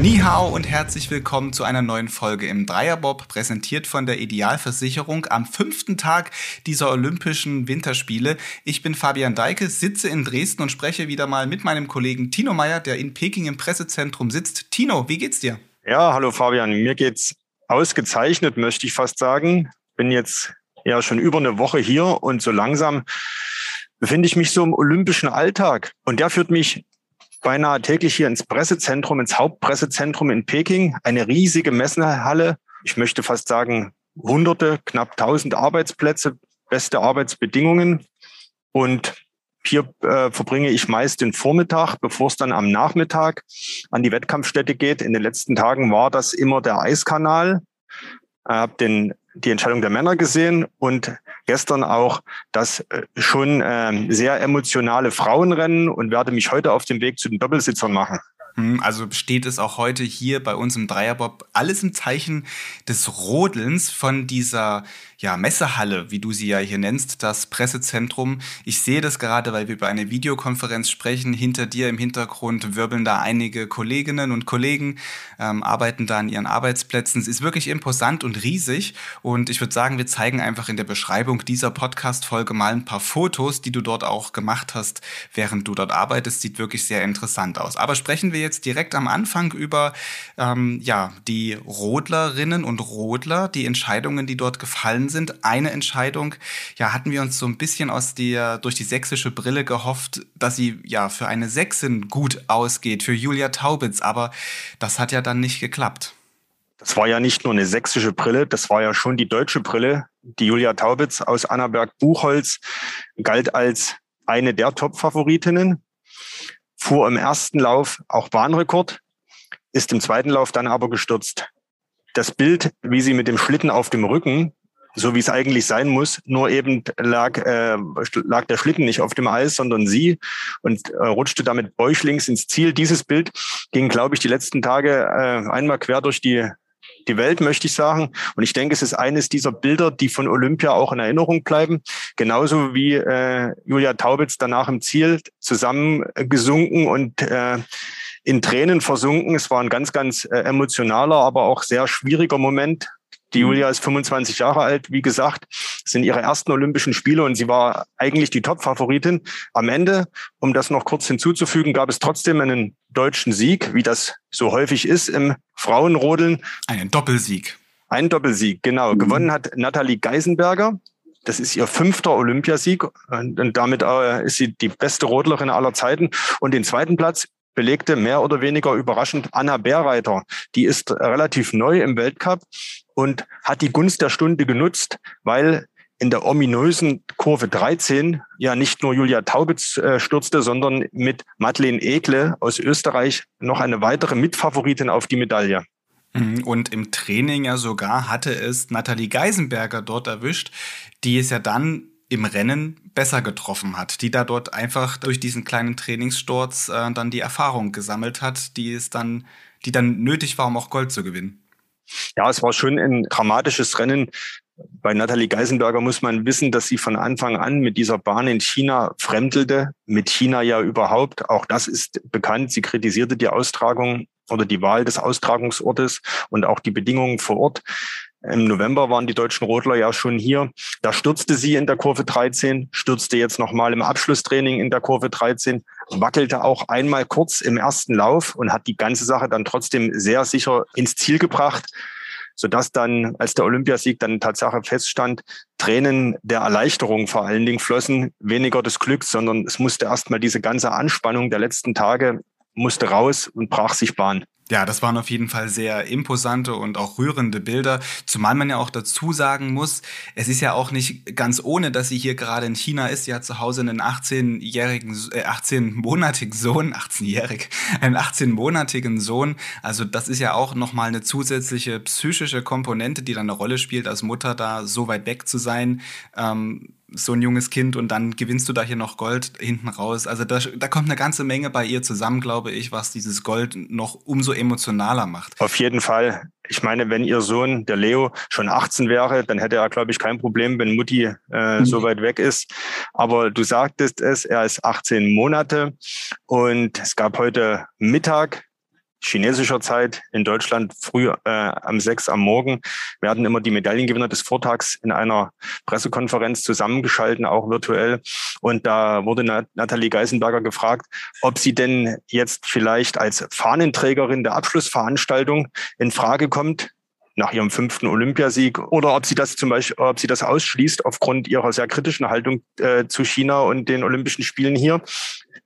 Nihao und herzlich willkommen zu einer neuen Folge im Dreierbob, präsentiert von der Idealversicherung am fünften Tag dieser Olympischen Winterspiele. Ich bin Fabian Deike, sitze in Dresden und spreche wieder mal mit meinem Kollegen Tino Meyer, der in Peking im Pressezentrum sitzt. Tino, wie geht's dir? Ja, hallo Fabian, mir geht's ausgezeichnet, möchte ich fast sagen. Bin jetzt ja schon über eine Woche hier und so langsam befinde ich mich so im olympischen Alltag. Und der führt mich beinahe täglich hier ins Pressezentrum, ins Hauptpressezentrum in Peking, eine riesige Messehalle. Ich möchte fast sagen, hunderte, knapp tausend Arbeitsplätze, beste Arbeitsbedingungen. Und hier äh, verbringe ich meist den Vormittag, bevor es dann am Nachmittag an die Wettkampfstätte geht. In den letzten Tagen war das immer der Eiskanal. Ich habe den die Entscheidung der Männer gesehen und gestern auch das äh, schon äh, sehr emotionale Frauenrennen und werde mich heute auf den Weg zu den Doppelsitzern machen. Hm, also steht es auch heute hier bei uns im Dreierbob alles im Zeichen des Rodelns von dieser ja, Messehalle, wie du sie ja hier nennst, das Pressezentrum. Ich sehe das gerade, weil wir über eine Videokonferenz sprechen. Hinter dir im Hintergrund wirbeln da einige Kolleginnen und Kollegen, ähm, arbeiten da an ihren Arbeitsplätzen. Es ist wirklich imposant und riesig. Und ich würde sagen, wir zeigen einfach in der Beschreibung dieser Podcast-Folge mal ein paar Fotos, die du dort auch gemacht hast, während du dort arbeitest. Sieht wirklich sehr interessant aus. Aber sprechen wir jetzt direkt am Anfang über ähm, ja, die Rodlerinnen und Rodler, die Entscheidungen, die dort gefallen sind. Eine Entscheidung, ja, hatten wir uns so ein bisschen aus der, durch die sächsische Brille gehofft, dass sie ja für eine Sächsin gut ausgeht, für Julia Taubitz, aber das hat ja dann nicht geklappt. Das war ja nicht nur eine sächsische Brille, das war ja schon die deutsche Brille. Die Julia Taubitz aus Annaberg-Buchholz galt als eine der Top-Favoritinnen, fuhr im ersten Lauf auch Bahnrekord, ist im zweiten Lauf dann aber gestürzt. Das Bild, wie sie mit dem Schlitten auf dem Rücken so wie es eigentlich sein muss. Nur eben lag, äh, lag der Schlitten nicht auf dem Eis, sondern sie und äh, rutschte damit bäuchlings ins Ziel. Dieses Bild ging, glaube ich, die letzten Tage äh, einmal quer durch die die Welt, möchte ich sagen. Und ich denke, es ist eines dieser Bilder, die von Olympia auch in Erinnerung bleiben. Genauso wie äh, Julia Taubitz danach im Ziel zusammengesunken und äh, in Tränen versunken. Es war ein ganz, ganz äh, emotionaler, aber auch sehr schwieriger Moment. Die mhm. Julia ist 25 Jahre alt, wie gesagt, sind ihre ersten Olympischen Spiele und sie war eigentlich die Top-Favoritin. Am Ende, um das noch kurz hinzuzufügen, gab es trotzdem einen deutschen Sieg, wie das so häufig ist im Frauenrodeln. Einen Doppelsieg. Ein Doppelsieg, genau. Mhm. Gewonnen hat Nathalie Geisenberger. Das ist ihr fünfter Olympiasieg und damit äh, ist sie die beste Rodlerin aller Zeiten. Und den zweiten Platz belegte mehr oder weniger überraschend Anna Bärreiter. Die ist relativ neu im Weltcup und hat die Gunst der Stunde genutzt, weil in der ominösen Kurve 13 ja nicht nur Julia Taubitz äh, stürzte, sondern mit Madeleine Ekle aus Österreich noch eine weitere Mitfavoritin auf die Medaille. Mhm, und im Training ja sogar hatte es Nathalie Geisenberger dort erwischt, die es ja dann im Rennen besser getroffen hat, die da dort einfach durch diesen kleinen Trainingssturz äh, dann die Erfahrung gesammelt hat, die es dann, die dann nötig war, um auch Gold zu gewinnen. Ja, es war schon ein dramatisches Rennen. Bei Nathalie Geisenberger muss man wissen, dass sie von Anfang an mit dieser Bahn in China fremdelte, mit China ja überhaupt. Auch das ist bekannt. Sie kritisierte die Austragung oder die Wahl des Austragungsortes und auch die Bedingungen vor Ort. Im November waren die deutschen Rodler ja schon hier. Da stürzte sie in der Kurve 13, stürzte jetzt nochmal im Abschlusstraining in der Kurve 13, wackelte auch einmal kurz im ersten Lauf und hat die ganze Sache dann trotzdem sehr sicher ins Ziel gebracht sodass dann, als der Olympiasieg dann Tatsache feststand, Tränen der Erleichterung vor allen Dingen flossen, weniger des Glücks, sondern es musste erstmal diese ganze Anspannung der letzten Tage musste raus und brach sich Bahn. Ja, das waren auf jeden Fall sehr imposante und auch rührende Bilder, zumal man ja auch dazu sagen muss, es ist ja auch nicht ganz ohne, dass sie hier gerade in China ist. Sie hat zu Hause einen 18-jährigen, äh, 18-monatigen Sohn, 18-jährig, einen 18-monatigen Sohn. Also das ist ja auch nochmal eine zusätzliche psychische Komponente, die dann eine Rolle spielt, als Mutter da so weit weg zu sein. Ähm, so ein junges Kind und dann gewinnst du da hier noch Gold hinten raus. Also da, da kommt eine ganze Menge bei ihr zusammen, glaube ich, was dieses Gold noch umso emotionaler macht. Auf jeden Fall. Ich meine, wenn ihr Sohn, der Leo, schon 18 wäre, dann hätte er, glaube ich, kein Problem, wenn Mutti äh, mhm. so weit weg ist. Aber du sagtest es, er ist 18 Monate und es gab heute Mittag chinesischer Zeit in Deutschland früh äh, am sechs am Morgen werden immer die Medaillengewinner des Vortags in einer Pressekonferenz zusammengeschalten, auch virtuell. Und da wurde Nathalie Geisenberger gefragt, ob sie denn jetzt vielleicht als Fahnenträgerin der Abschlussveranstaltung in Frage kommt nach ihrem fünften Olympiasieg oder ob sie das zum Beispiel, ob sie das ausschließt aufgrund ihrer sehr kritischen Haltung äh, zu China und den Olympischen Spielen hier.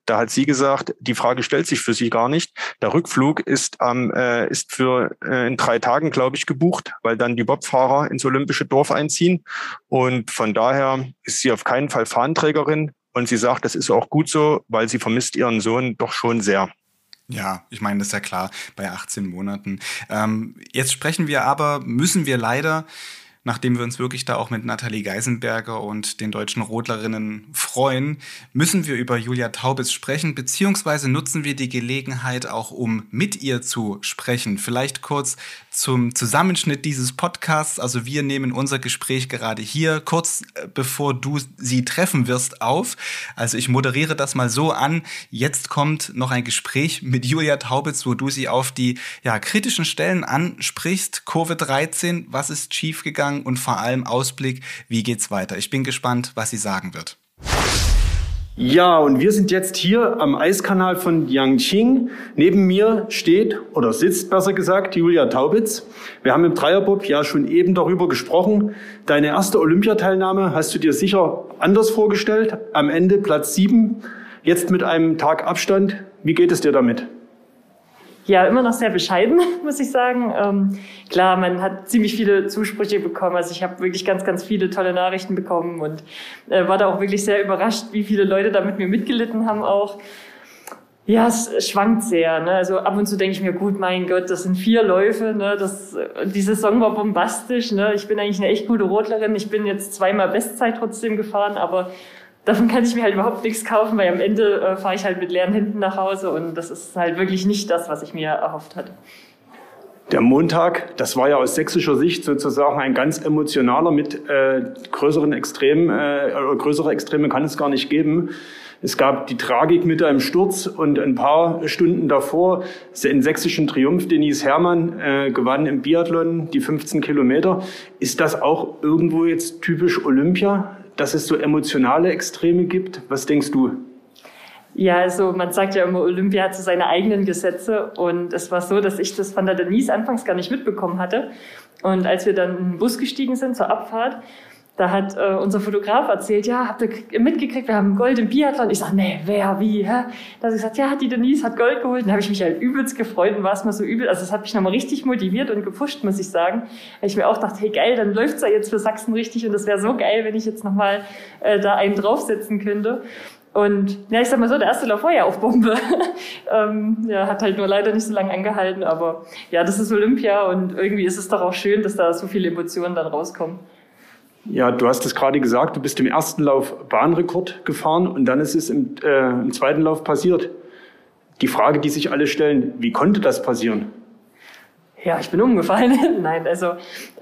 Da hat sie gesagt, die Frage stellt sich für sie gar nicht. Der Rückflug ist, ähm, äh, ist für äh, in drei Tagen, glaube ich, gebucht, weil dann die Bobfahrer ins olympische Dorf einziehen. Und von daher ist sie auf keinen Fall Fahnenträgerin. Und sie sagt, das ist auch gut so, weil sie vermisst ihren Sohn doch schon sehr. Ja, ich meine, das ist ja klar bei 18 Monaten. Ähm, jetzt sprechen wir aber, müssen wir leider nachdem wir uns wirklich da auch mit Nathalie Geisenberger und den deutschen Rodlerinnen freuen, müssen wir über Julia Taubitz sprechen, beziehungsweise nutzen wir die Gelegenheit auch, um mit ihr zu sprechen. Vielleicht kurz zum Zusammenschnitt dieses Podcasts. Also wir nehmen unser Gespräch gerade hier, kurz äh, bevor du sie treffen wirst, auf. Also ich moderiere das mal so an. Jetzt kommt noch ein Gespräch mit Julia Taubitz, wo du sie auf die ja, kritischen Stellen ansprichst. Covid-13, was ist schiefgegangen? Und vor allem Ausblick, wie geht's weiter. Ich bin gespannt, was sie sagen wird. Ja, und wir sind jetzt hier am Eiskanal von Yangqing. Neben mir steht oder sitzt besser gesagt Julia Taubitz. Wir haben im Dreierbob ja schon eben darüber gesprochen. Deine erste Olympiateilnahme hast du dir sicher anders vorgestellt. Am Ende Platz sieben, jetzt mit einem Tag Abstand. Wie geht es dir damit? Ja immer noch sehr bescheiden, muss ich sagen. Ähm, klar, man hat ziemlich viele Zusprüche bekommen. Also ich habe wirklich ganz, ganz viele tolle Nachrichten bekommen und äh, war da auch wirklich sehr überrascht, wie viele Leute da mit mir mitgelitten haben auch. Ja, es schwankt sehr. Ne? Also ab und zu denke ich mir, gut, mein Gott, das sind vier Läufe. Ne? Das, die Saison war bombastisch. Ne? Ich bin eigentlich eine echt gute Rotlerin. Ich bin jetzt zweimal Bestzeit trotzdem gefahren, aber davon kann ich mir halt überhaupt nichts kaufen, weil am Ende äh, fahre ich halt mit leeren Händen nach Hause und das ist halt wirklich nicht das, was ich mir erhofft hatte. Der Montag, das war ja aus sächsischer Sicht sozusagen ein ganz emotionaler mit äh, größeren Extremen, äh, größere Extreme kann es gar nicht geben. Es gab die Tragik mit einem Sturz und ein paar Stunden davor den sächsischen Triumph. Denise Herrmann äh, gewann im Biathlon die 15 Kilometer. Ist das auch irgendwo jetzt typisch Olympia? Dass es so emotionale Extreme gibt. Was denkst du? Ja, also man sagt ja immer, Olympia hat so seine eigenen Gesetze. Und es war so, dass ich das von der Denise anfangs gar nicht mitbekommen hatte. Und als wir dann in den Bus gestiegen sind zur Abfahrt, da hat äh, unser Fotograf erzählt, ja, habt ihr mitgekriegt, wir haben Gold im Biathlon. Ich sag, nee, wer, wie, hä? Da hat sie gesagt, ja, die Denise hat Gold geholt. Dann habe ich mich halt übelst gefreut und war es mal so übel. Also das hat mich nochmal richtig motiviert und gepusht, muss ich sagen. Weil ich mir auch dachte, hey geil, dann läuft's ja jetzt für Sachsen richtig und das wäre so geil, wenn ich jetzt nochmal äh, da einen draufsetzen könnte. Und ja, ich sag mal so, der erste Lauf war ja auf Bombe. ähm, ja, hat halt nur leider nicht so lange angehalten, aber ja, das ist Olympia und irgendwie ist es doch auch schön, dass da so viele Emotionen dann rauskommen. Ja, du hast es gerade gesagt, du bist im ersten Lauf Bahnrekord gefahren und dann ist es im, äh, im zweiten Lauf passiert. Die Frage, die sich alle stellen, wie konnte das passieren? Ja, ich bin umgefallen. Nein, also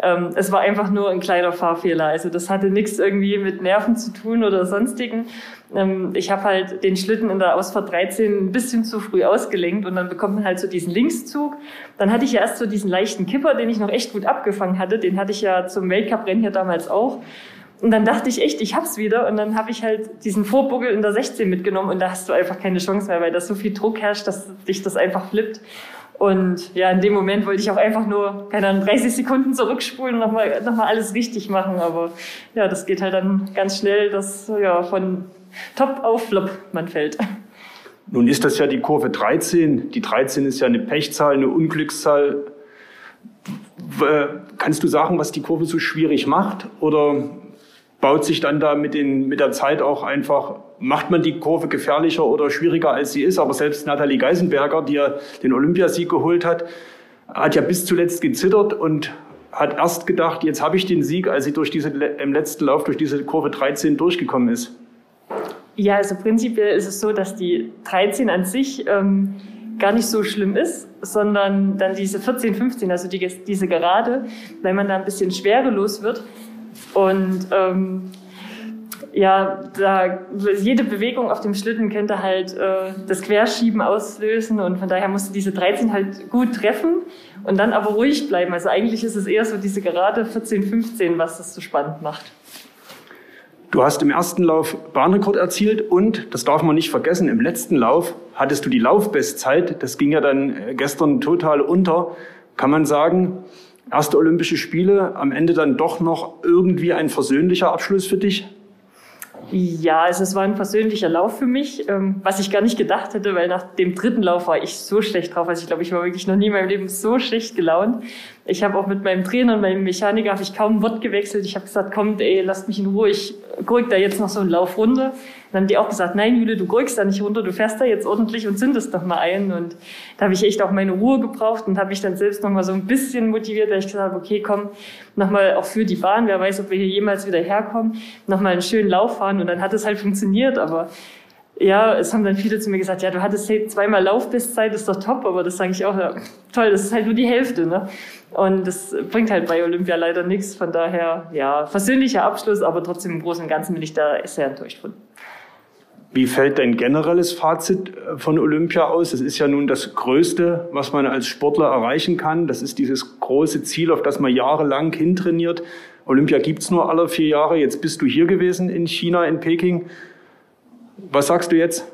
ähm, es war einfach nur ein kleiner Fahrfehler. Also das hatte nichts irgendwie mit Nerven zu tun oder sonstigen. Ähm, ich habe halt den Schlitten in der Ausfahrt 13 ein bisschen zu früh ausgelenkt und dann bekommt man halt so diesen Linkszug. Dann hatte ich ja erst so diesen leichten Kipper, den ich noch echt gut abgefangen hatte. Den hatte ich ja zum Weltcup-Rennen hier damals auch. Und dann dachte ich echt, ich hab's wieder. Und dann habe ich halt diesen Vorbuckel in der 16 mitgenommen und da hast du einfach keine Chance mehr, weil da so viel Druck herrscht, dass dich das einfach flippt. Und ja, in dem Moment wollte ich auch einfach nur, keine Ahnung, 30 Sekunden zurückspulen und nochmal noch mal alles richtig machen. Aber ja, das geht halt dann ganz schnell, dass ja von Top auf Flop man fällt. Nun ist das ja die Kurve 13. Die 13 ist ja eine Pechzahl, eine Unglückszahl. Kannst du sagen, was die Kurve so schwierig macht? Oder baut sich dann da mit, den, mit der Zeit auch einfach, macht man die Kurve gefährlicher oder schwieriger, als sie ist. Aber selbst Nathalie Geisenberger, die ja den Olympiasieg geholt hat, hat ja bis zuletzt gezittert und hat erst gedacht, jetzt habe ich den Sieg, als sie durch diese, im letzten Lauf durch diese Kurve 13 durchgekommen ist? Ja, also prinzipiell ist es so, dass die 13 an sich ähm, gar nicht so schlimm ist, sondern dann diese 14, 15, also die, diese Gerade, weil man da ein bisschen schwerelos wird. Und ähm, ja, da, jede Bewegung auf dem Schlitten könnte halt äh, das Querschieben auslösen und von daher musste diese 13 halt gut treffen und dann aber ruhig bleiben. Also eigentlich ist es eher so diese Gerade 14, 15, was das so spannend macht. Du hast im ersten Lauf Bahnrekord erzielt und, das darf man nicht vergessen, im letzten Lauf hattest du die Laufbestzeit. Das ging ja dann äh, gestern total unter. Kann man sagen, erste Olympische Spiele, am Ende dann doch noch irgendwie ein versöhnlicher Abschluss für dich? Ja, also es war ein persönlicher Lauf für mich, ähm, was ich gar nicht gedacht hätte, weil nach dem dritten Lauf war ich so schlecht drauf. Also ich glaube, ich war wirklich noch nie in meinem Leben so schlecht gelaunt. Ich habe auch mit meinem Trainer und meinem Mechaniker habe ich kaum ein Wort gewechselt. Ich habe gesagt, kommt, ey, lasst mich in Ruhe, ich gurk da jetzt noch so einen Lauf runter. Dann haben die auch gesagt, nein, Jule, du gurkst da nicht runter, du fährst da jetzt ordentlich und zündest doch mal ein. Und da habe ich echt auch meine Ruhe gebraucht und habe mich dann selbst noch mal so ein bisschen motiviert, weil ich gesagt habe, okay, komm, noch mal auch für die Bahn, wer weiß, ob wir hier jemals wieder herkommen, noch mal einen schönen Lauf fahren. Und dann hat es halt funktioniert, aber ja, es haben dann viele zu mir gesagt, ja, du hattest zweimal Laufbestzeit, ist doch top, aber das sage ich auch, ja, toll, das ist halt nur die Hälfte, ne? Und das bringt halt bei Olympia leider nichts. Von daher, ja, versöhnlicher Abschluss, aber trotzdem im Großen und Ganzen bin ich da sehr enttäuscht von. Wie fällt dein generelles Fazit äh, von Olympia aus? Das ist ja nun das Größte, was man als Sportler erreichen kann. Das ist dieses große Ziel, auf das man jahrelang hintrainiert. Olympia gibt's nur alle vier Jahre. Jetzt bist du hier gewesen in China, in Peking. Was sagst du jetzt?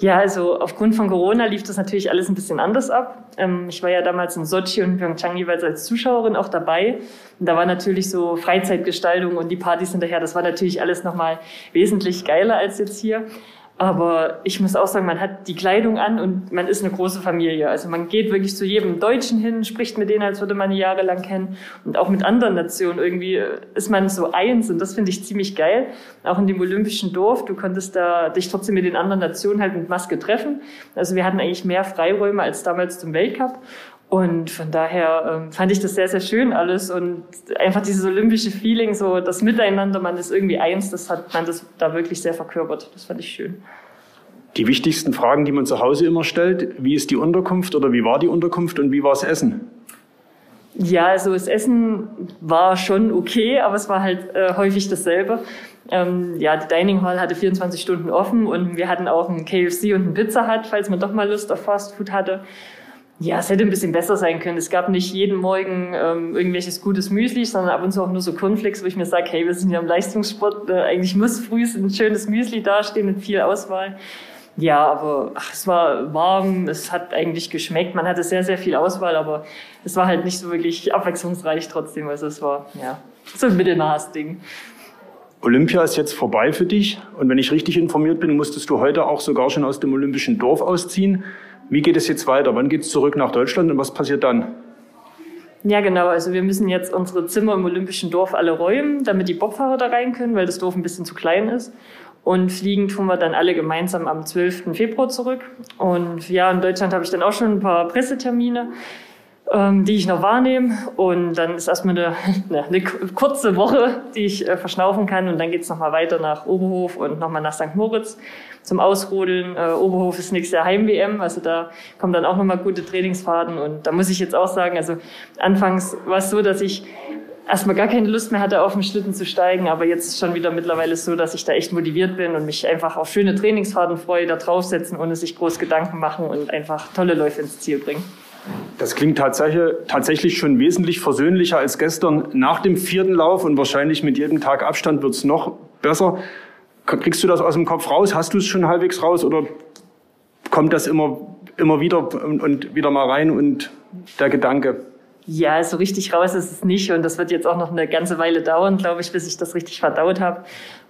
Ja, also aufgrund von Corona lief das natürlich alles ein bisschen anders ab. Ähm, ich war ja damals in Sochi und Pyeongchang jeweils als Zuschauerin auch dabei. Und da war natürlich so Freizeitgestaltung und die Partys hinterher, das war natürlich alles nochmal wesentlich geiler als jetzt hier. Aber ich muss auch sagen, man hat die Kleidung an und man ist eine große Familie. Also man geht wirklich zu jedem Deutschen hin, spricht mit denen, als würde man die jahrelang kennen. Und auch mit anderen Nationen irgendwie ist man so eins und das finde ich ziemlich geil. Auch in dem Olympischen Dorf, du konntest da dich trotzdem mit den anderen Nationen halt mit Maske treffen. Also wir hatten eigentlich mehr Freiräume als damals zum Weltcup. Und von daher ähm, fand ich das sehr, sehr schön alles und einfach dieses olympische Feeling, so das Miteinander, man ist irgendwie eins, das hat man das da wirklich sehr verkörpert. Das fand ich schön. Die wichtigsten Fragen, die man zu Hause immer stellt, wie ist die Unterkunft oder wie war die Unterkunft und wie war das Essen? Ja, also das Essen war schon okay, aber es war halt äh, häufig dasselbe. Ähm, ja, die Dining Hall hatte 24 Stunden offen und wir hatten auch einen KFC und einen Pizza Hut, falls man doch mal Lust auf Fast Food hatte. Ja, es hätte ein bisschen besser sein können. Es gab nicht jeden Morgen ähm, irgendwelches gutes Müsli, sondern ab und zu auch nur so Cornflakes, wo ich mir sage, hey, wir sind ja im Leistungssport, äh, eigentlich muss früh ein schönes Müsli dastehen mit viel Auswahl. Ja, aber ach, es war warm, es hat eigentlich geschmeckt, man hatte sehr, sehr viel Auswahl, aber es war halt nicht so wirklich abwechslungsreich trotzdem. Also es war, ja, so ein Mittelmaß-Ding. Olympia ist jetzt vorbei für dich und wenn ich richtig informiert bin, musstest du heute auch sogar schon aus dem olympischen Dorf ausziehen. Wie geht es jetzt weiter? Wann geht es zurück nach Deutschland und was passiert dann? Ja, genau. Also wir müssen jetzt unsere Zimmer im Olympischen Dorf alle räumen, damit die Bobfahrer da rein können, weil das Dorf ein bisschen zu klein ist. Und fliegen tun wir dann alle gemeinsam am 12. Februar zurück. Und ja, in Deutschland habe ich dann auch schon ein paar Pressetermine, ähm, die ich noch wahrnehme. Und dann ist erstmal eine, eine kurze Woche, die ich äh, verschnaufen kann. Und dann geht's es nochmal weiter nach Oberhof und nochmal nach St. Moritz zum Ausrodeln. Äh, Oberhof ist nächstes Jahr Heim-WM, also da kommen dann auch nochmal gute Trainingsfahrten. Und da muss ich jetzt auch sagen, also anfangs war es so, dass ich erstmal gar keine Lust mehr hatte, auf den Schlitten zu steigen, aber jetzt ist schon wieder mittlerweile so, dass ich da echt motiviert bin und mich einfach auf schöne Trainingsfahrten freue, da draufsetzen, ohne sich groß Gedanken machen und einfach tolle Läufe ins Ziel bringen. Das klingt tatsächlich, tatsächlich schon wesentlich versöhnlicher als gestern nach dem vierten Lauf und wahrscheinlich mit jedem Tag Abstand wird es noch besser. Kriegst du das aus dem Kopf raus? Hast du es schon halbwegs raus oder kommt das immer, immer wieder und, und wieder mal rein und der Gedanke? Ja, so richtig raus ist es nicht und das wird jetzt auch noch eine ganze Weile dauern, glaube ich, bis ich das richtig verdaut habe.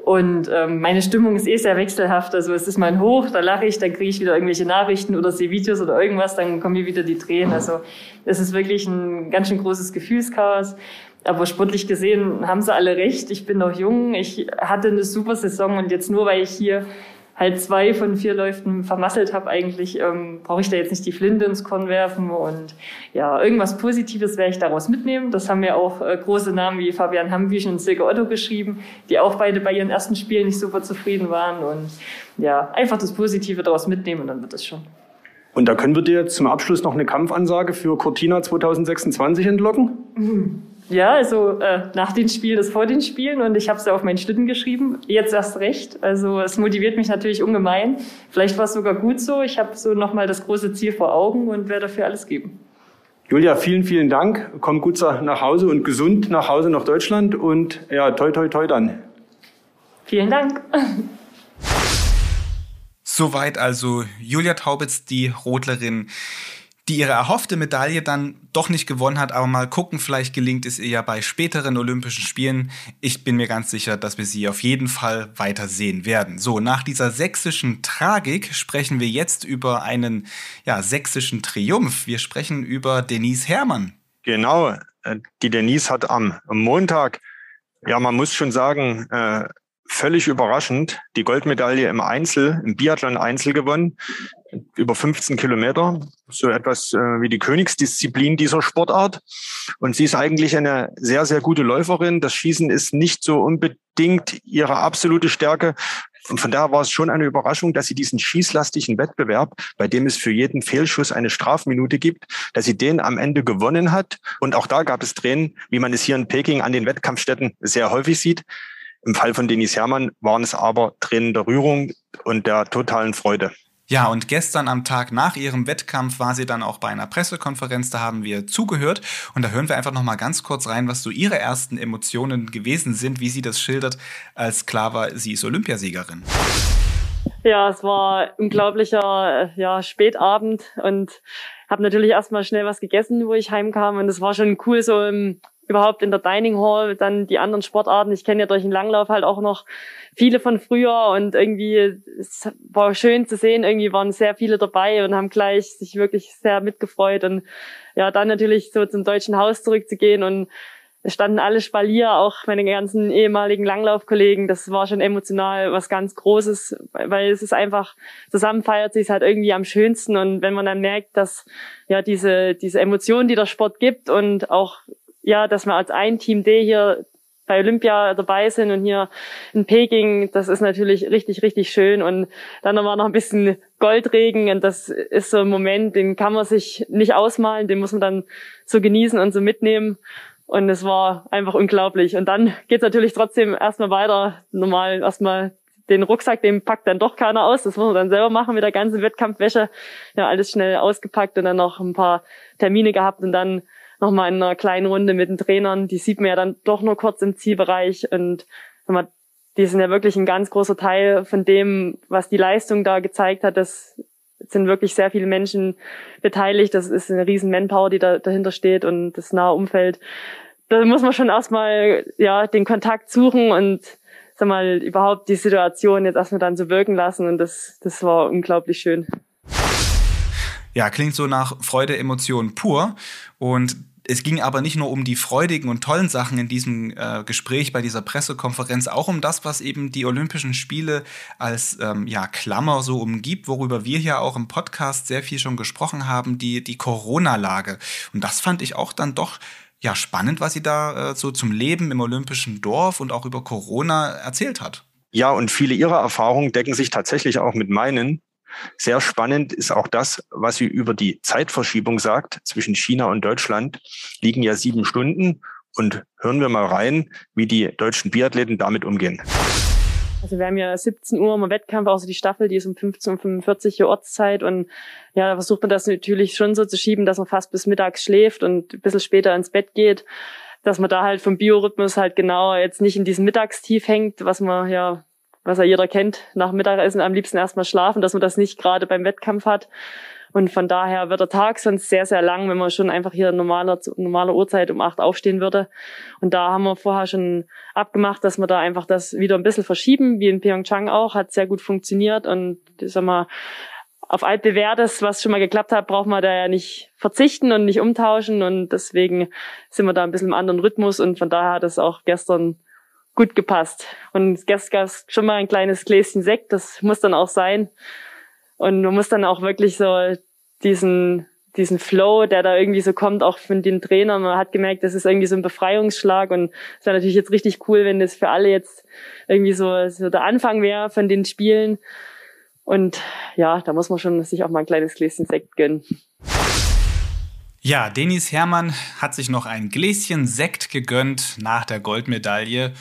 Und ähm, meine Stimmung ist eh sehr wechselhaft. Also es ist mal ein Hoch, da lache ich, dann kriege ich wieder irgendwelche Nachrichten oder sehe Videos oder irgendwas, dann kommen mir wieder die Tränen. Also es ist wirklich ein ganz schön großes Gefühlschaos. Aber sportlich gesehen haben sie alle recht. Ich bin noch jung, ich hatte eine super Saison und jetzt nur weil ich hier halt zwei von vier Läufen vermasselt habe, eigentlich ähm, brauche ich da jetzt nicht die Flinte ins Korn werfen und ja, irgendwas Positives werde ich daraus mitnehmen. Das haben ja auch äh, große Namen wie Fabian Hambüch und Silke Otto geschrieben, die auch beide bei ihren ersten Spielen nicht super zufrieden waren und ja, einfach das Positive daraus mitnehmen und dann wird es schon. Und da können wir dir zum Abschluss noch eine Kampfansage für Cortina 2026 entlocken? Mhm. Ja, also äh, nach den Spielen ist vor den Spielen und ich habe es ja auf meinen Schlitten geschrieben. Jetzt erst recht. Also es motiviert mich natürlich ungemein. Vielleicht war es sogar gut so. Ich habe so nochmal das große Ziel vor Augen und werde dafür alles geben. Julia, vielen, vielen Dank. Komm gut nach Hause und gesund nach Hause nach Deutschland und ja, toi, toi, toi dann. Vielen Dank. Soweit also Julia Taubitz, die Rodlerin die ihre erhoffte Medaille dann doch nicht gewonnen hat. Aber mal gucken, vielleicht gelingt es ihr ja bei späteren Olympischen Spielen. Ich bin mir ganz sicher, dass wir sie auf jeden Fall weiter sehen werden. So, nach dieser sächsischen Tragik sprechen wir jetzt über einen ja, sächsischen Triumph. Wir sprechen über Denise Herrmann. Genau, äh, die Denise hat am Montag, ja, man muss schon sagen, äh, völlig überraschend die Goldmedaille im Einzel, im Biathlon Einzel gewonnen über 15 Kilometer, so etwas äh, wie die Königsdisziplin dieser Sportart. Und sie ist eigentlich eine sehr, sehr gute Läuferin. Das Schießen ist nicht so unbedingt ihre absolute Stärke. Und von daher war es schon eine Überraschung, dass sie diesen schießlastigen Wettbewerb, bei dem es für jeden Fehlschuss eine Strafminute gibt, dass sie den am Ende gewonnen hat. Und auch da gab es Tränen, wie man es hier in Peking an den Wettkampfstätten sehr häufig sieht. Im Fall von Denis Herrmann waren es aber Tränen der Rührung und der totalen Freude. Ja, und gestern am Tag nach ihrem Wettkampf war sie dann auch bei einer Pressekonferenz, da haben wir zugehört und da hören wir einfach noch mal ganz kurz rein, was so ihre ersten Emotionen gewesen sind, wie sie das schildert, als klar war, sie ist Olympiasiegerin. Ja, es war unglaublicher ja, Spätabend und habe natürlich erstmal schnell was gegessen, wo ich heimkam und es war schon cool so im überhaupt in der Dining Hall, dann die anderen Sportarten. Ich kenne ja durch den Langlauf halt auch noch viele von früher und irgendwie es war schön zu sehen, irgendwie waren sehr viele dabei und haben gleich sich wirklich sehr mitgefreut und ja, dann natürlich so zum deutschen Haus zurückzugehen und es standen alle Spalier, auch meine ganzen ehemaligen Langlaufkollegen. Das war schon emotional was ganz Großes, weil es ist einfach, zusammen feiert sich halt irgendwie am schönsten. Und wenn man dann merkt, dass ja diese, diese Emotionen, die der Sport gibt und auch ja, dass wir als ein Team D hier bei Olympia dabei sind und hier in Peking, das ist natürlich richtig, richtig schön. Und dann war noch ein bisschen Goldregen und das ist so ein Moment, den kann man sich nicht ausmalen, den muss man dann so genießen und so mitnehmen. Und es war einfach unglaublich. Und dann geht's natürlich trotzdem erstmal weiter. Normal erstmal den Rucksack, den packt dann doch keiner aus. Das muss man dann selber machen mit der ganzen Wettkampfwäsche. Ja, alles schnell ausgepackt und dann noch ein paar Termine gehabt und dann nochmal in einer kleinen Runde mit den Trainern. Die sieht man ja dann doch nur kurz im Zielbereich und die sind ja wirklich ein ganz großer Teil von dem, was die Leistung da gezeigt hat. Das sind wirklich sehr viele Menschen beteiligt. Das ist eine riesen Manpower, die da dahinter steht und das nahe Umfeld. Da muss man schon erstmal ja den Kontakt suchen und sag mal überhaupt die Situation jetzt erstmal dann so wirken lassen und das das war unglaublich schön. Ja, klingt so nach Freude, Emotion pur und es ging aber nicht nur um die freudigen und tollen Sachen in diesem äh, Gespräch bei dieser Pressekonferenz, auch um das, was eben die Olympischen Spiele als ähm, ja, Klammer so umgibt, worüber wir hier auch im Podcast sehr viel schon gesprochen haben, die, die Corona-Lage. Und das fand ich auch dann doch ja spannend, was sie da äh, so zum Leben im Olympischen Dorf und auch über Corona erzählt hat. Ja, und viele ihrer Erfahrungen decken sich tatsächlich auch mit meinen. Sehr spannend ist auch das, was sie über die Zeitverschiebung sagt. Zwischen China und Deutschland liegen ja sieben Stunden. Und hören wir mal rein, wie die deutschen Biathleten damit umgehen. Also wir haben ja 17 Uhr im Wettkampf, außer die Staffel, die ist um 15.45 Uhr Ortszeit. Und ja, da versucht man das natürlich schon so zu schieben, dass man fast bis mittags schläft und ein bisschen später ins Bett geht. Dass man da halt vom Biorhythmus halt genau jetzt nicht in diesem Mittagstief hängt, was man ja was ja jeder kennt, nach Mittagessen am liebsten erstmal schlafen, dass man das nicht gerade beim Wettkampf hat. Und von daher wird der Tag sonst sehr, sehr lang, wenn man schon einfach hier normaler, normaler Uhrzeit um acht aufstehen würde. Und da haben wir vorher schon abgemacht, dass wir da einfach das wieder ein bisschen verschieben, wie in Pyeongchang auch, hat sehr gut funktioniert. Und ich sag mal, auf altbewährtes, was schon mal geklappt hat, braucht man da ja nicht verzichten und nicht umtauschen. Und deswegen sind wir da ein bisschen im anderen Rhythmus. Und von daher hat es auch gestern gut gepasst. Und gestern gab es schon mal ein kleines Gläschen Sekt, das muss dann auch sein. Und man muss dann auch wirklich so diesen, diesen Flow, der da irgendwie so kommt, auch von den Trainern. Man hat gemerkt, das ist irgendwie so ein Befreiungsschlag und es wäre natürlich jetzt richtig cool, wenn das für alle jetzt irgendwie so, so der Anfang wäre von den Spielen. Und ja, da muss man schon sich auch mal ein kleines Gläschen Sekt gönnen. Ja, Denis Hermann hat sich noch ein Gläschen Sekt gegönnt nach der Goldmedaille.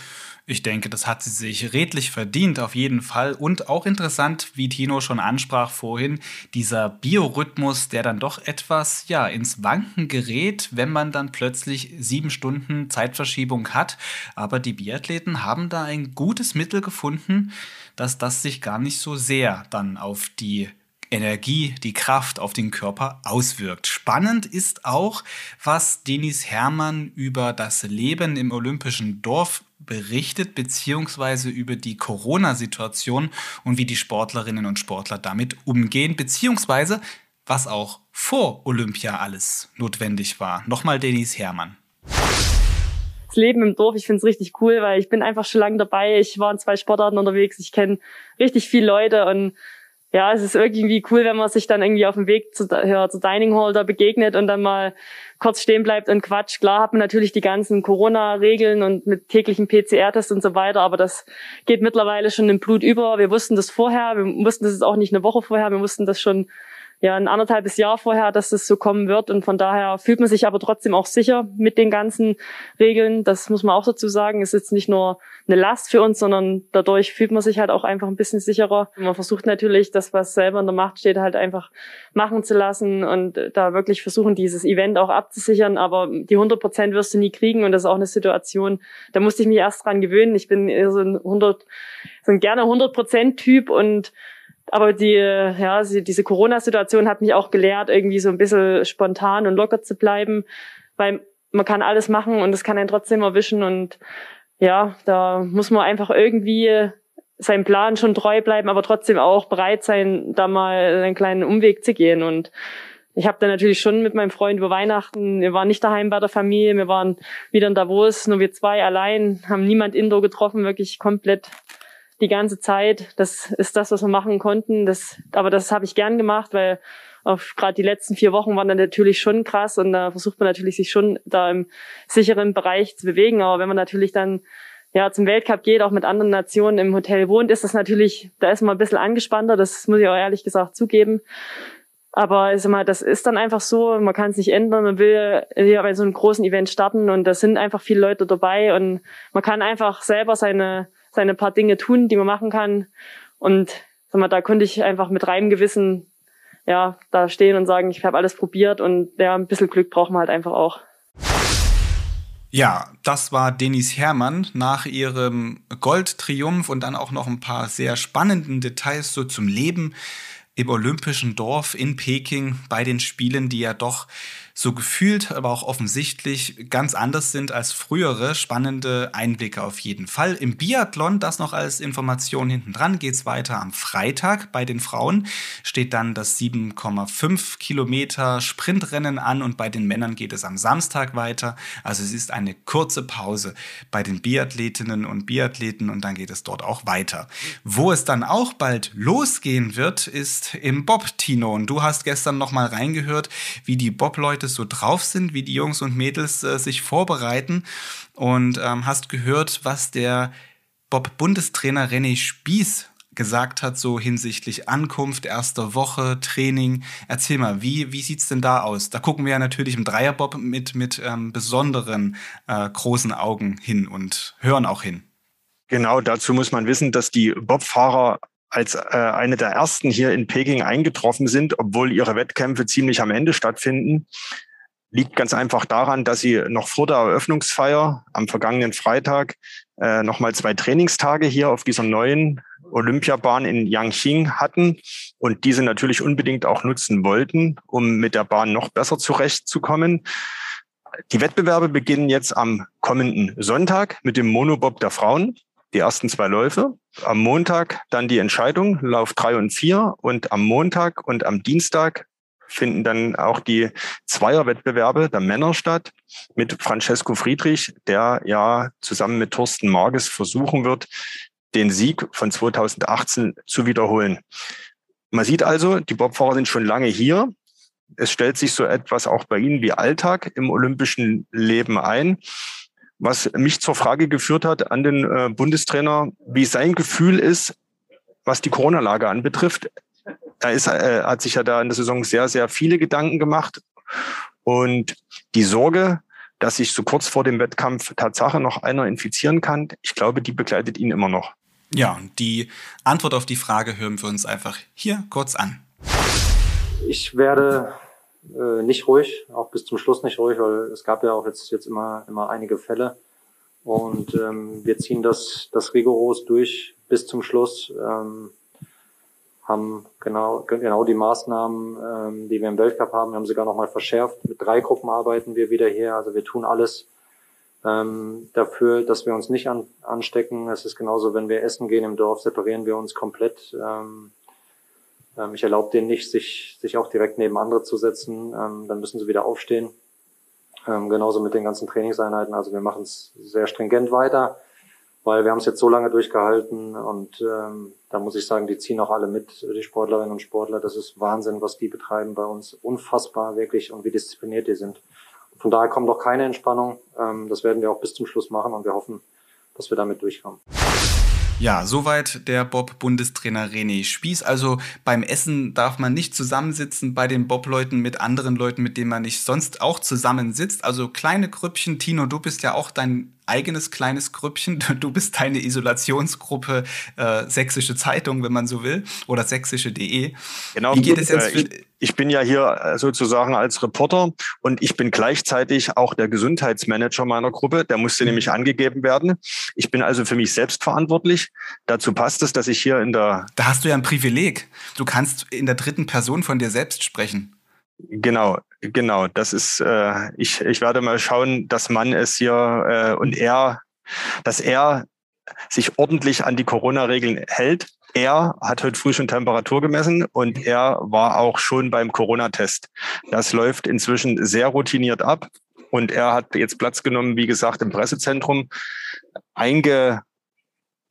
Ich denke, das hat sie sich redlich verdient, auf jeden Fall. Und auch interessant, wie Tino schon ansprach vorhin, dieser Biorhythmus, der dann doch etwas, ja, ins Wanken gerät, wenn man dann plötzlich sieben Stunden Zeitverschiebung hat. Aber die Biathleten haben da ein gutes Mittel gefunden, dass das sich gar nicht so sehr dann auf die Energie, die Kraft auf den Körper auswirkt. Spannend ist auch, was Denis Hermann über das Leben im olympischen Dorf berichtet, beziehungsweise über die Corona-Situation und wie die Sportlerinnen und Sportler damit umgehen, beziehungsweise was auch vor Olympia alles notwendig war. Nochmal Denis Hermann das Leben im Dorf, ich finde es richtig cool, weil ich bin einfach schon lange dabei. Ich war in zwei Sportarten unterwegs, ich kenne richtig viele Leute und ja, es ist irgendwie cool, wenn man sich dann irgendwie auf dem Weg zu, ja, zu Dining Hall da begegnet und dann mal kurz stehen bleibt und quatscht. Klar hat man natürlich die ganzen Corona-Regeln und mit täglichen PCR-Tests und so weiter, aber das geht mittlerweile schon im Blut über. Wir wussten das vorher, wir wussten das auch nicht eine Woche vorher, wir wussten das schon ja ein anderthalbes Jahr vorher, dass das so kommen wird. Und von daher fühlt man sich aber trotzdem auch sicher mit den ganzen Regeln. Das muss man auch dazu sagen. Es ist jetzt nicht nur eine Last für uns, sondern dadurch fühlt man sich halt auch einfach ein bisschen sicherer. Man versucht natürlich, das, was selber in der Macht steht, halt einfach machen zu lassen und da wirklich versuchen, dieses Event auch abzusichern. Aber die 100 Prozent wirst du nie kriegen. Und das ist auch eine Situation, da musste ich mich erst dran gewöhnen. Ich bin so ein 100, so ein gerne 100 Prozent Typ und aber die, ja, diese Corona-Situation hat mich auch gelehrt, irgendwie so ein bisschen spontan und locker zu bleiben, weil man kann alles machen und es kann einen trotzdem erwischen und ja, da muss man einfach irgendwie seinem Plan schon treu bleiben, aber trotzdem auch bereit sein, da mal einen kleinen Umweg zu gehen. Und ich habe dann natürlich schon mit meinem Freund über Weihnachten, wir waren nicht daheim bei der Familie, wir waren wieder in Davos, nur wir zwei allein, haben niemand Indoor getroffen, wirklich komplett die ganze Zeit. Das ist das, was wir machen konnten. Das, aber das habe ich gern gemacht, weil gerade die letzten vier Wochen waren dann natürlich schon krass und da versucht man natürlich sich schon da im sicheren Bereich zu bewegen. Aber wenn man natürlich dann ja zum Weltcup geht, auch mit anderen Nationen im Hotel wohnt, ist das natürlich, da ist man ein bisschen angespannter. Das muss ich auch ehrlich gesagt zugeben. Aber ich sag mal, das ist dann einfach so, man kann es nicht ändern, man will ja bei so einem großen Event starten und da sind einfach viele Leute dabei und man kann einfach selber seine seine paar Dinge tun, die man machen kann. Und sag mal, da konnte ich einfach mit reinem Gewissen ja da stehen und sagen, ich habe alles probiert und ja, ein bisschen Glück braucht man halt einfach auch. Ja, das war Denis Hermann nach ihrem Goldtriumph und dann auch noch ein paar sehr spannenden Details so zum Leben im olympischen Dorf in Peking bei den Spielen, die ja doch so gefühlt, aber auch offensichtlich ganz anders sind als frühere. Spannende Einblicke auf jeden Fall. Im Biathlon, das noch als Information hinten dran, geht es weiter am Freitag. Bei den Frauen steht dann das 7,5 Kilometer Sprintrennen an und bei den Männern geht es am Samstag weiter. Also es ist eine kurze Pause bei den Biathletinnen und Biathleten und dann geht es dort auch weiter. Wo es dann auch bald losgehen wird, ist im Bob, Tino. Und du hast gestern noch mal reingehört, wie die Bob-Leute so drauf sind, wie die Jungs und Mädels äh, sich vorbereiten und ähm, hast gehört, was der Bob-Bundestrainer René Spieß gesagt hat, so hinsichtlich Ankunft, erster Woche, Training. Erzähl mal, wie, wie sieht's denn da aus? Da gucken wir ja natürlich im Dreierbob mit, mit ähm, besonderen äh, großen Augen hin und hören auch hin. Genau, dazu muss man wissen, dass die Bobfahrer als äh, eine der ersten hier in Peking eingetroffen sind, obwohl ihre Wettkämpfe ziemlich am Ende stattfinden. Liegt ganz einfach daran, dass sie noch vor der Eröffnungsfeier am vergangenen Freitag äh, nochmal zwei Trainingstage hier auf dieser neuen Olympiabahn in Yangqing hatten und diese natürlich unbedingt auch nutzen wollten, um mit der Bahn noch besser zurechtzukommen. Die Wettbewerbe beginnen jetzt am kommenden Sonntag mit dem Monobob der Frauen die ersten zwei Läufe. Am Montag dann die Entscheidung, Lauf drei und vier und am Montag und am Dienstag finden dann auch die Zweierwettbewerbe der Männer statt mit Francesco Friedrich, der ja zusammen mit Thorsten Marges versuchen wird, den Sieg von 2018 zu wiederholen. Man sieht also, die Bobfahrer sind schon lange hier. Es stellt sich so etwas auch bei Ihnen wie Alltag im olympischen Leben ein. Was mich zur Frage geführt hat an den äh, Bundestrainer, wie sein Gefühl ist, was die Corona-Lage anbetrifft. Er ist, äh, hat sich ja da in der Saison sehr, sehr viele Gedanken gemacht. Und die Sorge, dass sich so kurz vor dem Wettkampf Tatsache noch einer infizieren kann, ich glaube, die begleitet ihn immer noch. Ja, die Antwort auf die Frage hören wir uns einfach hier kurz an. Ich werde äh, nicht ruhig, auch bis zum Schluss nicht ruhig, weil es gab ja auch jetzt, jetzt immer, immer einige Fälle. Und ähm, wir ziehen das, das rigoros durch bis zum Schluss. Ähm, haben genau, genau die Maßnahmen, ähm, die wir im Weltcup haben, haben sogar nochmal verschärft. Mit drei Gruppen arbeiten wir wieder hier. Also wir tun alles, ähm, dafür, dass wir uns nicht an, anstecken. Es ist genauso, wenn wir essen gehen im Dorf, separieren wir uns komplett. Ähm, ähm, ich erlaube denen nicht, sich, sich auch direkt neben andere zu setzen. Ähm, dann müssen sie wieder aufstehen. Ähm, genauso mit den ganzen Trainingseinheiten. Also wir machen es sehr stringent weiter, weil wir haben es jetzt so lange durchgehalten und ähm, da muss ich sagen, die ziehen auch alle mit, die Sportlerinnen und Sportler. Das ist Wahnsinn, was die betreiben bei uns. Unfassbar wirklich und wie diszipliniert die sind. Von daher kommt noch keine Entspannung. Ähm, das werden wir auch bis zum Schluss machen und wir hoffen, dass wir damit durchkommen. Ja, soweit der Bob-Bundestrainer René Spieß. Also beim Essen darf man nicht zusammensitzen bei den Bob-Leuten mit anderen Leuten, mit denen man nicht sonst auch zusammensitzt. Also kleine Grüppchen. Tino, du bist ja auch dein eigenes kleines Grüppchen. Du bist deine Isolationsgruppe äh, Sächsische Zeitung, wenn man so will, oder sächsische.de. Genau. Wie geht es jetzt? Äh, ich, ich bin ja hier äh, sozusagen als Reporter und ich bin gleichzeitig auch der Gesundheitsmanager meiner Gruppe. Der musste nämlich mhm. angegeben werden. Ich bin also für mich selbst verantwortlich. Dazu passt es, dass ich hier in der. Da hast du ja ein Privileg. Du kannst in der dritten Person von dir selbst sprechen. Genau, genau. Das ist, äh, ich, ich werde mal schauen, dass man es hier äh, und er, dass er sich ordentlich an die Corona-Regeln hält. Er hat heute früh schon Temperatur gemessen und er war auch schon beim Corona-Test. Das läuft inzwischen sehr routiniert ab und er hat jetzt Platz genommen, wie gesagt, im Pressezentrum, einge,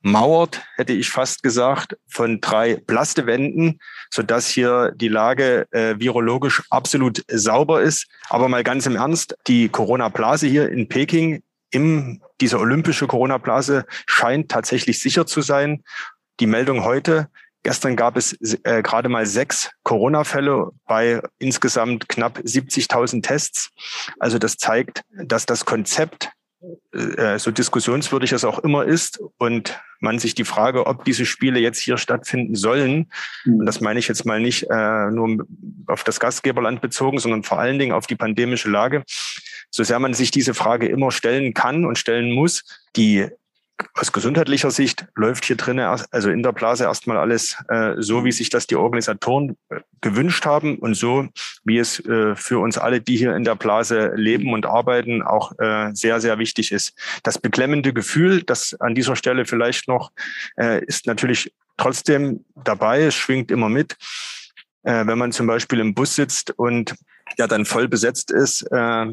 mauert, hätte ich fast gesagt, von drei Plastewänden, sodass hier die Lage äh, virologisch absolut sauber ist. Aber mal ganz im Ernst, die Corona-Blase hier in Peking, im, diese olympische Corona-Blase scheint tatsächlich sicher zu sein. Die Meldung heute, Gestern gab es äh, gerade mal sechs Corona-Fälle bei insgesamt knapp 70.000 Tests. Also das zeigt, dass das Konzept äh, so diskussionswürdig es auch immer ist und man sich die Frage, ob diese Spiele jetzt hier stattfinden sollen, und das meine ich jetzt mal nicht äh, nur auf das Gastgeberland bezogen, sondern vor allen Dingen auf die pandemische Lage, so sehr man sich diese Frage immer stellen kann und stellen muss, die aus gesundheitlicher Sicht läuft hier drinnen, also in der Blase erstmal alles äh, so, wie sich das die Organisatoren äh, gewünscht haben und so, wie es äh, für uns alle, die hier in der Blase leben und arbeiten, auch äh, sehr, sehr wichtig ist. Das beklemmende Gefühl, das an dieser Stelle vielleicht noch, äh, ist natürlich trotzdem dabei, es schwingt immer mit. Äh, wenn man zum Beispiel im Bus sitzt und der dann voll besetzt ist, äh,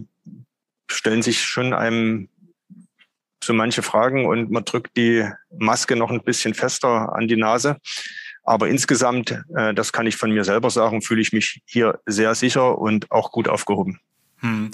stellen sich schon einem so manche Fragen und man drückt die Maske noch ein bisschen fester an die Nase. Aber insgesamt, äh, das kann ich von mir selber sagen, fühle ich mich hier sehr sicher und auch gut aufgehoben. Hm.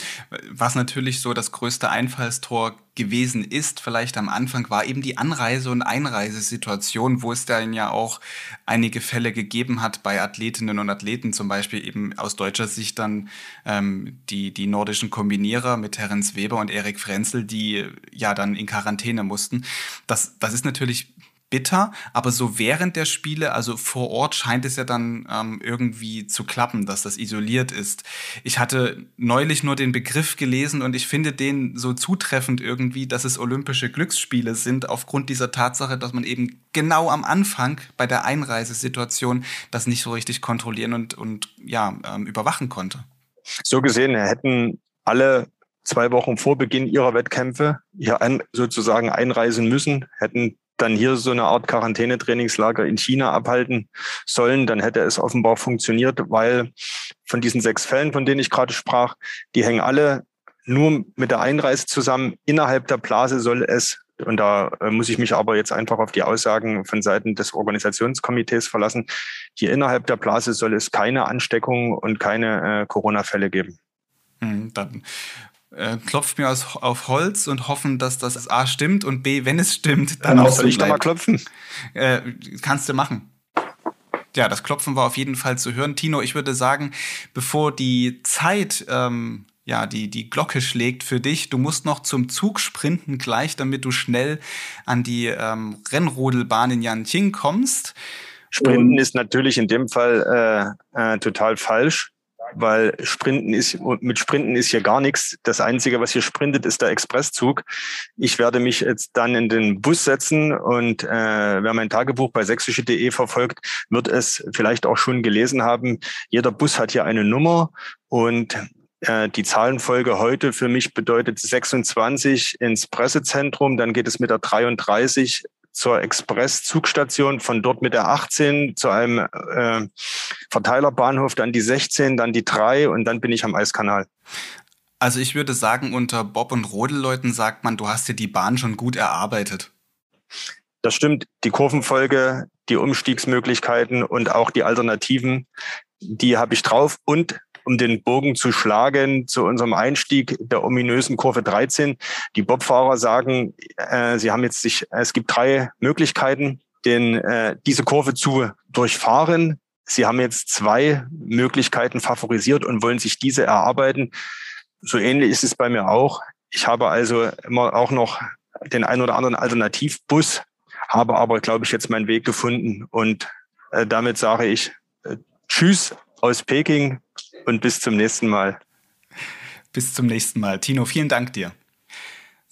Was natürlich so das größte Einfallstor gewesen ist, vielleicht am Anfang, war eben die Anreise- und Einreisesituation, wo es dann ja auch einige Fälle gegeben hat bei Athletinnen und Athleten, zum Beispiel eben aus deutscher Sicht dann ähm, die, die nordischen Kombinierer mit Terence Weber und Erik Frenzel, die ja dann in Quarantäne mussten. Das, das ist natürlich bitter, aber so während der Spiele, also vor Ort, scheint es ja dann ähm, irgendwie zu klappen, dass das isoliert ist. Ich hatte neulich nur den Begriff gelesen und ich finde den so zutreffend irgendwie, dass es olympische Glücksspiele sind, aufgrund dieser Tatsache, dass man eben genau am Anfang bei der Einreisesituation das nicht so richtig kontrollieren und, und ja, ähm, überwachen konnte. So gesehen hätten alle zwei Wochen vor Beginn ihrer Wettkämpfe hier sozusagen einreisen müssen, hätten dann hier so eine Art Quarantänetrainingslager in China abhalten sollen, dann hätte es offenbar funktioniert, weil von diesen sechs Fällen, von denen ich gerade sprach, die hängen alle nur mit der Einreise zusammen. Innerhalb der Blase soll es, und da äh, muss ich mich aber jetzt einfach auf die Aussagen von Seiten des Organisationskomitees verlassen, hier innerhalb der Blase soll es keine Ansteckung und keine äh, Corona-Fälle geben. Hm, dann äh, klopft mir aus, auf Holz und hoffen, dass das A stimmt und B, wenn es stimmt, dann, dann auch so ich da mal klopfen? Äh, kannst du machen. Ja, das Klopfen war auf jeden Fall zu hören. Tino, ich würde sagen, bevor die Zeit ähm, ja, die, die Glocke schlägt für dich. Du musst noch zum Zug sprinten gleich, damit du schnell an die ähm, Rennrodelbahn in Yanqing kommst. Sprinten ist natürlich in dem Fall äh, äh, total falsch, weil Sprinten ist mit Sprinten ist hier gar nichts. Das Einzige, was hier sprintet, ist der Expresszug. Ich werde mich jetzt dann in den Bus setzen und äh, wer mein Tagebuch bei sächsische.de verfolgt, wird es vielleicht auch schon gelesen haben. Jeder Bus hat hier eine Nummer und äh, die Zahlenfolge heute für mich bedeutet 26 ins Pressezentrum, dann geht es mit der 33 zur Express-Zugstation, von dort mit der 18 zu einem äh, Verteilerbahnhof, dann die 16, dann die 3 und dann bin ich am Eiskanal. Also ich würde sagen, unter Bob- und Rodelleuten sagt man, du hast dir die Bahn schon gut erarbeitet. Das stimmt. Die Kurvenfolge, die Umstiegsmöglichkeiten und auch die Alternativen, die habe ich drauf. Und um den Bogen zu schlagen zu unserem Einstieg der ominösen Kurve 13. Die Bobfahrer sagen, äh, sie haben jetzt sich, es gibt drei Möglichkeiten, den, äh, diese Kurve zu durchfahren. Sie haben jetzt zwei Möglichkeiten favorisiert und wollen sich diese erarbeiten. So ähnlich ist es bei mir auch. Ich habe also immer auch noch den ein oder anderen Alternativbus, habe aber, glaube ich, jetzt meinen Weg gefunden. Und äh, damit sage ich äh, Tschüss aus Peking und bis zum nächsten Mal. Bis zum nächsten Mal. Tino, vielen Dank dir.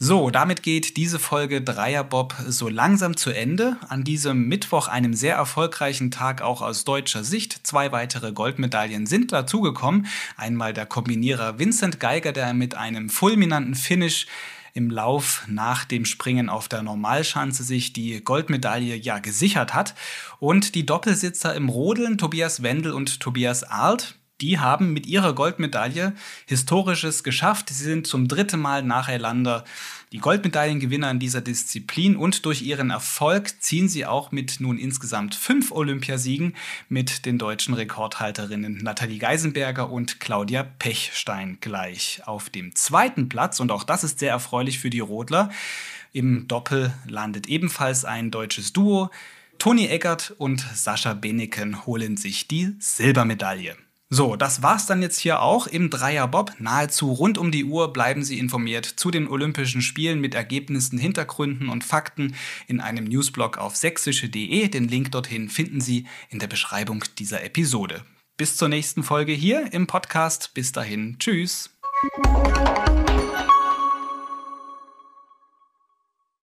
So, damit geht diese Folge Dreierbob so langsam zu Ende. An diesem Mittwoch, einem sehr erfolgreichen Tag auch aus deutscher Sicht. Zwei weitere Goldmedaillen sind dazugekommen. Einmal der Kombinierer Vincent Geiger, der mit einem fulminanten Finish im Lauf nach dem Springen auf der Normalschanze sich die Goldmedaille ja gesichert hat. Und die Doppelsitzer im Rodeln, Tobias Wendel und Tobias Arlt, die haben mit ihrer Goldmedaille Historisches geschafft. Sie sind zum dritten Mal nacheinander die Goldmedaillengewinner in dieser Disziplin und durch ihren Erfolg ziehen sie auch mit nun insgesamt fünf Olympiasiegen mit den deutschen Rekordhalterinnen Nathalie Geisenberger und Claudia Pechstein gleich. Auf dem zweiten Platz, und auch das ist sehr erfreulich für die Rodler, im Doppel landet ebenfalls ein deutsches Duo. Toni Eckert und Sascha Beneken holen sich die Silbermedaille. So, das war's dann jetzt hier auch im Dreierbob. Nahezu rund um die Uhr bleiben Sie informiert zu den Olympischen Spielen mit Ergebnissen, Hintergründen und Fakten in einem Newsblog auf sächsische.de. Den Link dorthin finden Sie in der Beschreibung dieser Episode. Bis zur nächsten Folge hier im Podcast. Bis dahin, tschüss.